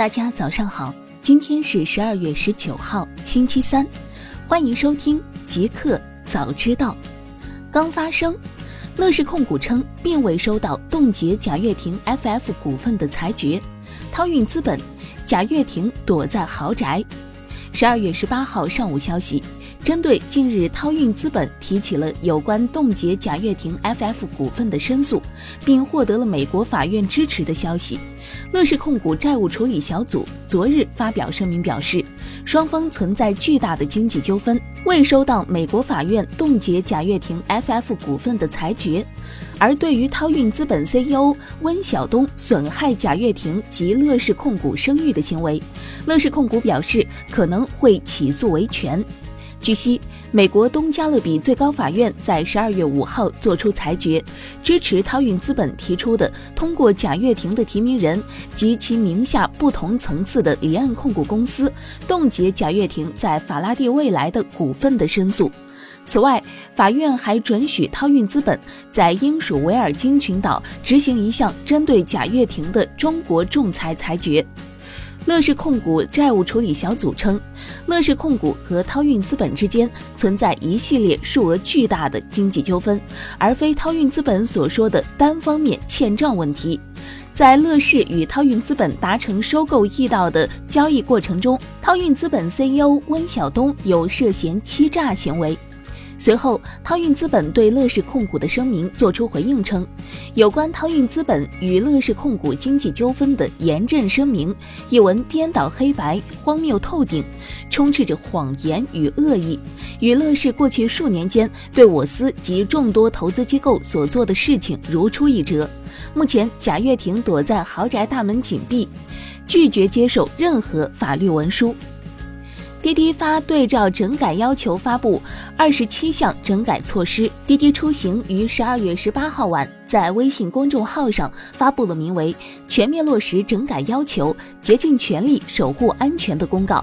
大家早上好，今天是十二月十九号，星期三，欢迎收听极客早知道。刚发生，乐视控股称并未收到冻结贾跃亭 FF 股份的裁决。涛运资本，贾跃亭躲在豪宅。十二月十八号上午消息。针对近日涛运资本提起了有关冻结贾跃亭 FF 股份的申诉，并获得了美国法院支持的消息，乐视控股债务处理小组昨日发表声明表示，双方存在巨大的经济纠纷，未收到美国法院冻结贾跃亭 FF 股份的裁决。而对于涛运资本 CEO 温晓东损害贾跃亭及乐视控股声誉的行为，乐视控股表示可能会起诉维权。据悉，美国东加勒比最高法院在十二月五号作出裁决，支持涛运资本提出的通过贾跃亭的提名人及其名下不同层次的离岸控股公司冻结贾跃亭在法拉第未来的股份的申诉。此外，法院还准许涛运资本在英属维尔京群岛执行一项针对贾跃亭的中国仲裁裁决。乐视控股债务处理小组称，乐视控股和涛运资本之间存在一系列数额巨大的经济纠纷，而非涛运资本所说的单方面欠账问题。在乐视与涛运资本达成收购易道的交易过程中，涛运资本 CEO 温晓东有涉嫌欺诈行为。随后，涛运资本对乐视控股的声明作出回应称，有关涛运资本与乐视控股经济纠纷的严正声明一文颠倒黑白、荒谬透顶，充斥着谎言与恶意，与乐视过去数年间对我司及众多投资机构所做的事情如出一辙。目前，贾跃亭躲在豪宅，大门紧闭，拒绝接受任何法律文书。滴滴发对照整改要求发布二十七项整改措施。滴滴出行于十二月十八号晚在微信公众号上发布了名为《全面落实整改要求，竭尽全力守护安全》的公告。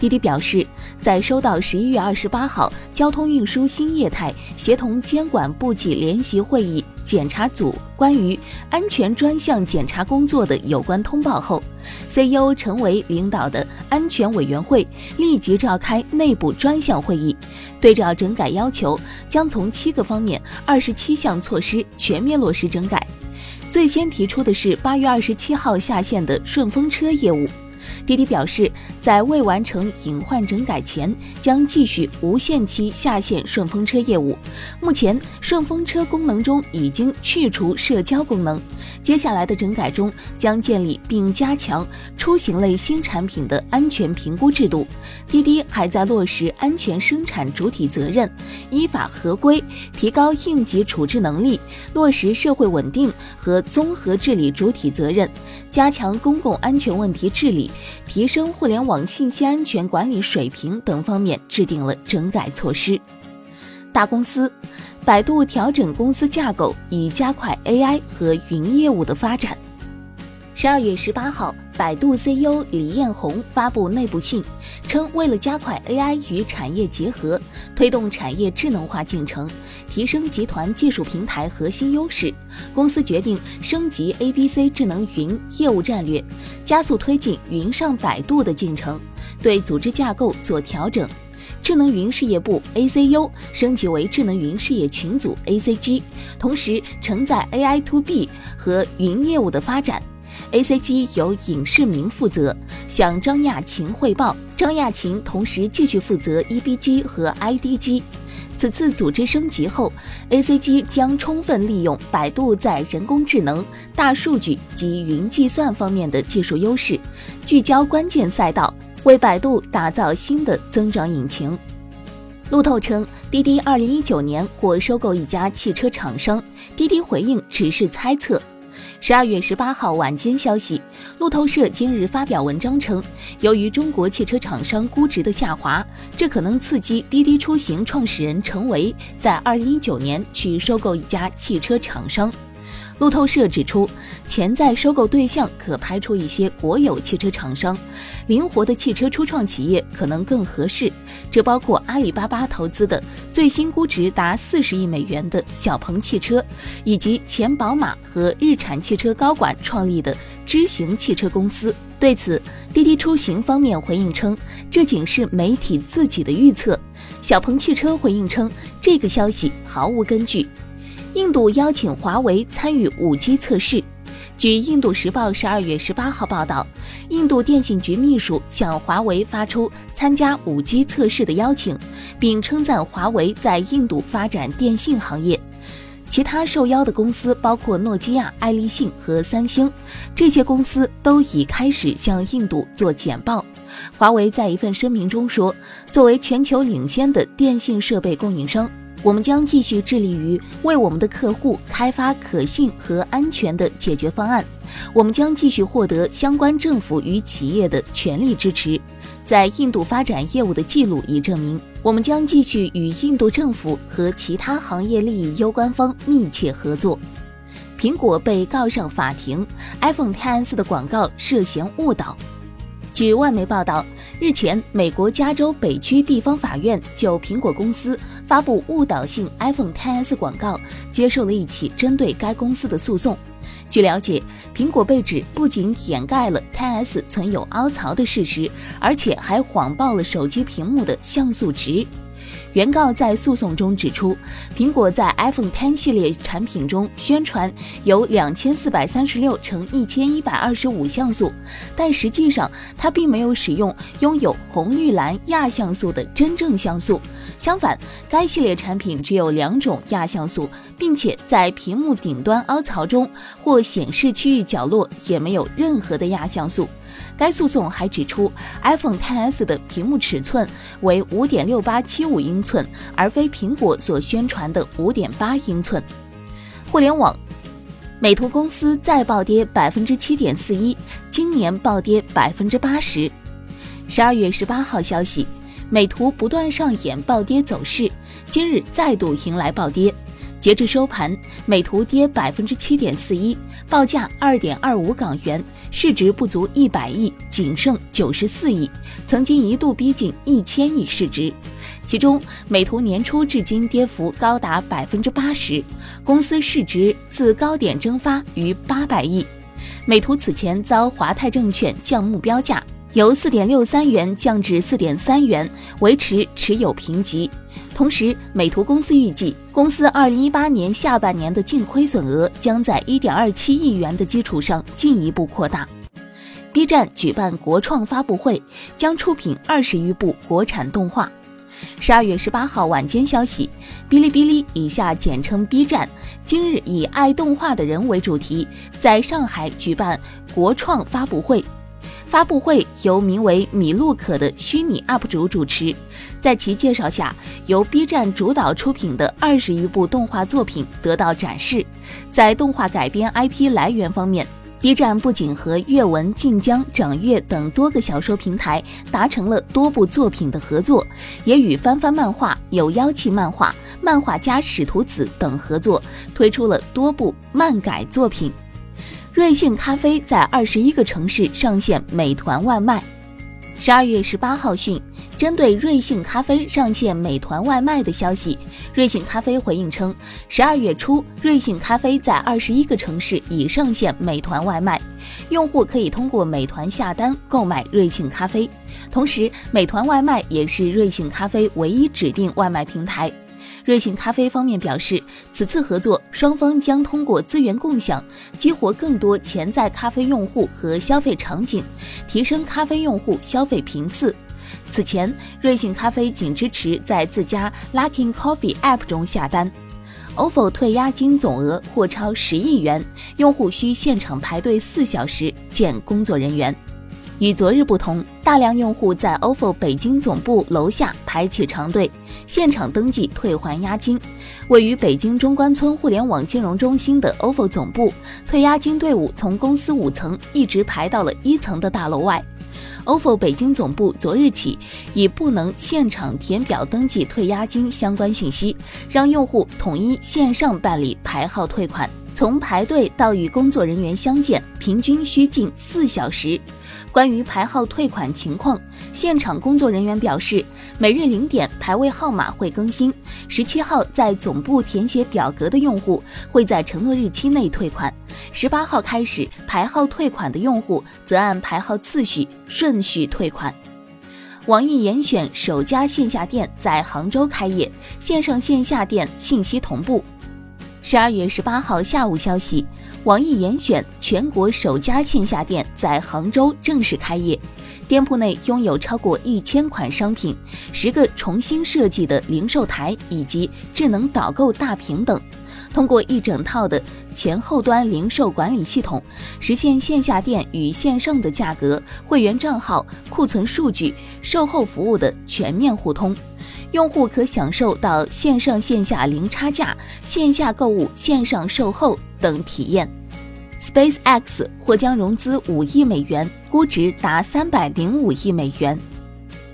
滴滴表示，在收到十一月二十八号交通运输新业态协同监管部际联席会议。检查组关于安全专项检查工作的有关通报后，CEO 陈维领导的安全委员会立即召开内部专项会议，对照整改要求，将从七个方面、二十七项措施全面落实整改。最先提出的是八月二十七号下线的顺风车业务。滴滴表示，在未完成隐患整改前，将继续无限期下线顺风车业务。目前，顺风车功能中已经去除社交功能。接下来的整改中，将建立并加强出行类新产品的安全评估制度。滴滴还在落实安全生产主体责任，依法合规，提高应急处置能力，落实社会稳定和综合治理主体责任，加强公共安全问题治理。提升互联网信息安全管理水平等方面制定了整改措施。大公司，百度调整公司架构，以加快 AI 和云业务的发展。十二月十八号，百度 CEO 李彦宏发布内部信，称为了加快 AI 与产业结合，推动产业智能化进程，提升集团技术平台核心优势，公司决定升级 ABC 智能云业务战略，加速推进云上百度的进程，对组织架构做调整，智能云事业部 ACU 升级为智能云事业群组 ACG，同时承载 AI to B 和云业务的发展。A.C.G 由尹世明负责，向张亚勤汇报。张亚勤同时继续负责 E.B.G 和 I.D.G。此次组织升级后，A.C.G 将充分利用百度在人工智能、大数据及云计算方面的技术优势，聚焦关键赛道，为百度打造新的增长引擎。路透称，滴滴2019年或收购一家汽车厂商，滴滴回应只是猜测。十二月十八号晚间消息，路透社今日发表文章称，由于中国汽车厂商估值的下滑，这可能刺激滴滴出行创始人陈维在二零一九年去收购一家汽车厂商。路透社指出，潜在收购对象可排除一些国有汽车厂商，灵活的汽车初创企业可能更合适。这包括阿里巴巴投资的最新估值达四十亿美元的小鹏汽车，以及前宝马和日产汽车高管创立的知行汽车公司。对此，滴滴出行方面回应称，这仅是媒体自己的预测。小鹏汽车回应称，这个消息毫无根据。印度邀请华为参与 5G 测试。据《印度时报》十二月十八号报道，印度电信局秘书向华为发出参加 5G 测试的邀请，并称赞华为在印度发展电信行业。其他受邀的公司包括诺基亚、爱立信和三星，这些公司都已开始向印度做简报。华为在一份声明中说：“作为全球领先的电信设备供应商。”我们将继续致力于为我们的客户开发可信和安全的解决方案。我们将继续获得相关政府与企业的全力支持。在印度发展业务的记录已证明，我们将继续与印度政府和其他行业利益攸关方密切合作。苹果被告上法庭，iPhone X 的广告涉嫌误导。据外媒报道。日前，美国加州北区地方法院就苹果公司发布误导性 iPhone X 广告，接受了一起针对该公司的诉讼。据了解，苹果被指不仅掩盖了 X 存有凹槽的事实，而且还谎报了手机屏幕的像素值。原告在诉讼中指出，苹果在 iPhone X 系列产品中宣传有两千四百三十六乘一千一百二十五像素，但实际上它并没有使用拥有红绿蓝亚像素的真正像素。相反，该系列产品只有两种亚像素，并且在屏幕顶端凹槽中或显示区域角落也没有任何的亚像素。该诉讼还指出，iPhone X 的屏幕尺寸为五点六八七五英寸，而非苹果所宣传的五点八英寸。互联网，美图公司再暴跌百分之七点四一，今年暴跌百分之八十。十二月十八号消息，美图不断上演暴跌走势，今日再度迎来暴跌。截至收盘，美图跌百分之七点四一，报价二点二五港元，市值不足一百亿，仅剩九十四亿，曾经一度逼近一千亿市值。其中，美图年初至今跌幅高达百分之八十，公司市值自高点蒸发逾八百亿。美图此前遭华泰证券降目标价，由四点六三元降至四点三元，维持持有评级。同时，美图公司预计，公司二零一八年下半年的净亏损额将在一点二七亿元的基础上进一步扩大。B 站举办国创发布会，将出品二十余部国产动画。十二月十八号晚间消息，哔哩哔哩（以下简称 B 站）今日以“爱动画的人”为主题，在上海举办国创发布会。发布会由名为米露可的虚拟 UP 主主持，在其介绍下，由 B 站主导出品的二十余部动画作品得到展示。在动画改编 IP 来源方面，B 站不仅和阅文、晋江、掌阅等多个小说平台达成了多部作品的合作，也与翻翻漫画、有妖气漫画、漫画家使徒子等合作，推出了多部漫改作品。瑞幸咖啡在二十一个城市上线美团外卖。十二月十八号讯，针对瑞幸咖啡上线美团外卖的消息，瑞幸咖啡回应称，十二月初，瑞幸咖啡在二十一个城市已上线美团外卖，用户可以通过美团下单购买瑞幸咖啡。同时，美团外卖也是瑞幸咖啡唯一指定外卖平台。瑞幸咖啡方面表示，此次合作双方将通过资源共享，激活更多潜在咖啡用户和消费场景，提升咖啡用户消费频次。此前，瑞幸咖啡仅支持在自家 Luckin Coffee App 中下单。ofo 退押金总额或超十亿元，用户需现场排队四小时见工作人员。与昨日不同，大量用户在 ofo 北京总部楼下排起长队，现场登记退还押金。位于北京中关村互联网金融中心的 ofo 总部，退押金队伍从公司五层一直排到了一层的大楼外。ofo 北京总部昨日起已不能现场填表登记退押金相关信息，让用户统一线上办理排号退款。从排队到与工作人员相见，平均需近四小时。关于排号退款情况，现场工作人员表示，每日零点排位号码会更新。十七号在总部填写表格的用户会在承诺日期内退款。十八号开始排号退款的用户则按排号次序顺序退款。网易严选首家线下店在杭州开业，线上线下店信息同步。十二月十八号下午消息，网易严选全国首家线下店在杭州正式开业，店铺内拥有超过一千款商品、十个重新设计的零售台以及智能导购大屏等。通过一整套的前后端零售管理系统，实现线下店与线上的价格、会员账号、库存数据、售后服务的全面互通。用户可享受到线上线下零差价、线下购物、线上售后等体验。SpaceX 或将融资五亿美元，估值达三百零五亿美元。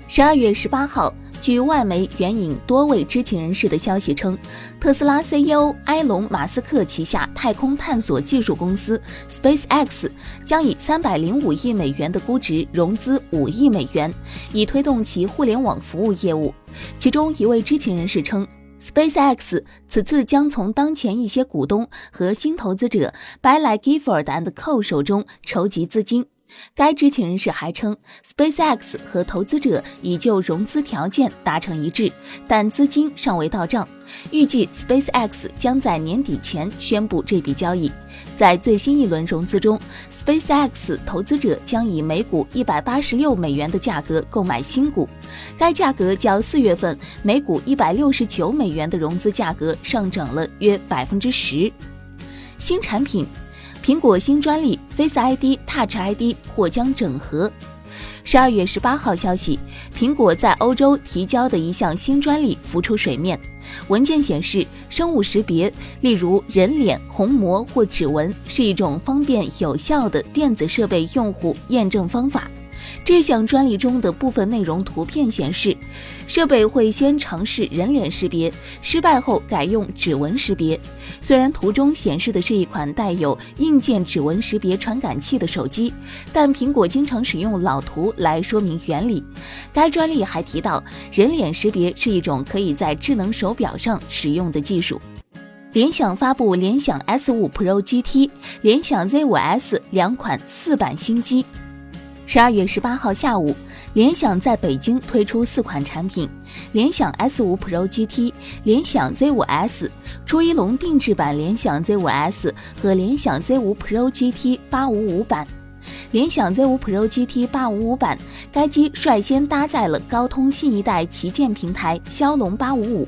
十二月十八号。据外媒援引多位知情人士的消息称，特斯拉 CEO 埃隆·马斯克旗下太空探索技术公司 SpaceX 将以三百零五亿美元的估值融资五亿美元，以推动其互联网服务业务。其中一位知情人士称，SpaceX 此次将从当前一些股东和新投资者 By Like Gifford and Co 手中筹集资金。该知情人士还称，SpaceX 和投资者已就融资条件达成一致，但资金尚未到账。预计 SpaceX 将在年底前宣布这笔交易。在最新一轮融资中，SpaceX 投资者将以每股一百八十六美元的价格购买新股，该价格较四月份每股一百六十九美元的融资价格上涨了约百分之十。新产品。苹果新专利 Face ID、Touch ID 或将整合。十二月十八号消息，苹果在欧洲提交的一项新专利浮出水面。文件显示，生物识别，例如人脸、虹膜或指纹，是一种方便有效的电子设备用户验证方法。这项专利中的部分内容图片显示，设备会先尝试人脸识别，失败后改用指纹识别。虽然图中显示的是一款带有硬件指纹识别传感器的手机，但苹果经常使用老图来说明原理。该专利还提到，人脸识别是一种可以在智能手表上使用的技术。联想发布联想 S5 Pro GT、联想 Z5S 两款四版新机。十二月十八号下午，联想在北京推出四款产品：联想 S5 Pro GT、联想 Z5S、朱一龙定制版联想 Z5S 和联想 Z5 Pro GT 八五五版。联想 Z5 Pro GT 八五五版，该机率先搭载了高通新一代旗舰平台骁龙八五五，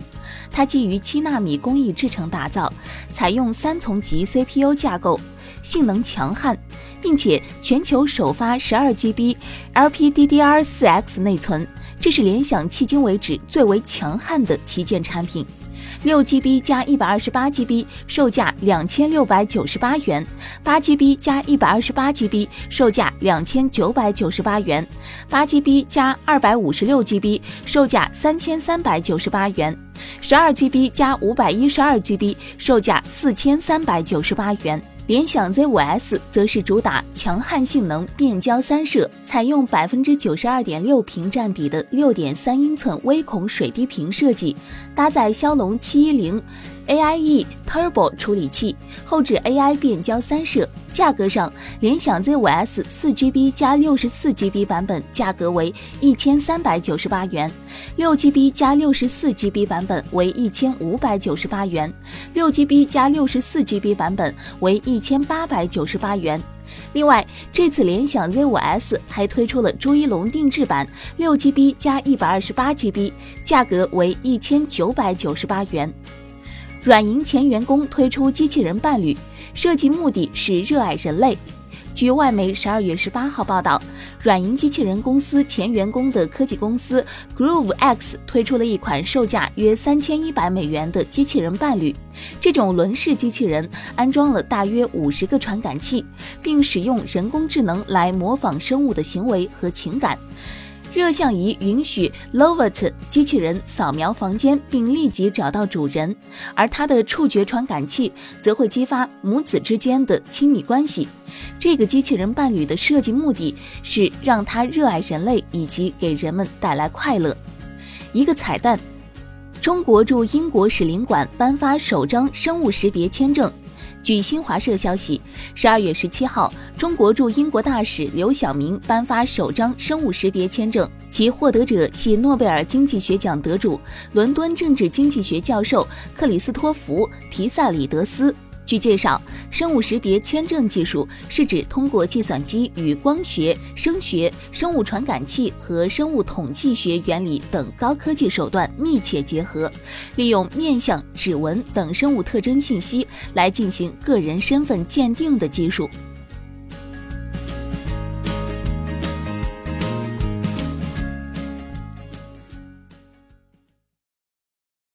它基于七纳米工艺制成打造，采用三重级 CPU 架构，性能强悍。并且全球首发十二 GB LPDDR4X 内存，这是联想迄今为止最为强悍的旗舰产品。六 GB 加一百二十八 GB，售价两千六百九十八元；八 GB 加一百二十八 GB，售价两千九百九十八元；八 GB 加二百五十六 GB，售价三千三百九十八元；十二 GB 加五百一十二 GB，售价四千三百九十八元。联想 Z5S 则是主打强悍性能、变焦三摄，采用百分之九十二点六屏占比的六点三英寸微孔水滴屏设计，搭载骁龙七一零。AIE Turbo 处理器，后置 AI 变焦三摄。价格上，联想 Z5S 四 GB 加六十四 GB 版本价格为一千三百九十八元，六 GB 加六十四 GB 版本为一千五百九十八元，六 GB 加六十四 GB 版本为一千八百九十八元。另外，这次联想 Z5S 还推出了朱一龙定制版，六 GB 加一百二十八 GB，价格为一千九百九十八元。软银前员工推出机器人伴侣，设计目的是热爱人类。据外媒十二月十八号报道，软银机器人公司前员工的科技公司 Groove X 推出了一款售价约三千一百美元的机器人伴侣。这种轮式机器人安装了大约五十个传感器，并使用人工智能来模仿生物的行为和情感。热像仪允许 Lovett 机器人扫描房间并立即找到主人，而它的触觉传感器则会激发母子之间的亲密关系。这个机器人伴侣的设计目的是让它热爱人类以及给人们带来快乐。一个彩蛋：中国驻英国使领馆颁发首张生物识别签证。据新华社消息，十二月十七号，中国驻英国大使刘晓明颁发首张生物识别签证，其获得者系诺贝尔经济学奖得主、伦敦政治经济学教授克里斯托弗·皮萨里德斯。据介绍，生物识别签证技术是指通过计算机与光学、声学、生物传感器和生物统计学原理等高科技手段密切结合，利用面相、指纹等生物特征信息来进行个人身份鉴定的技术。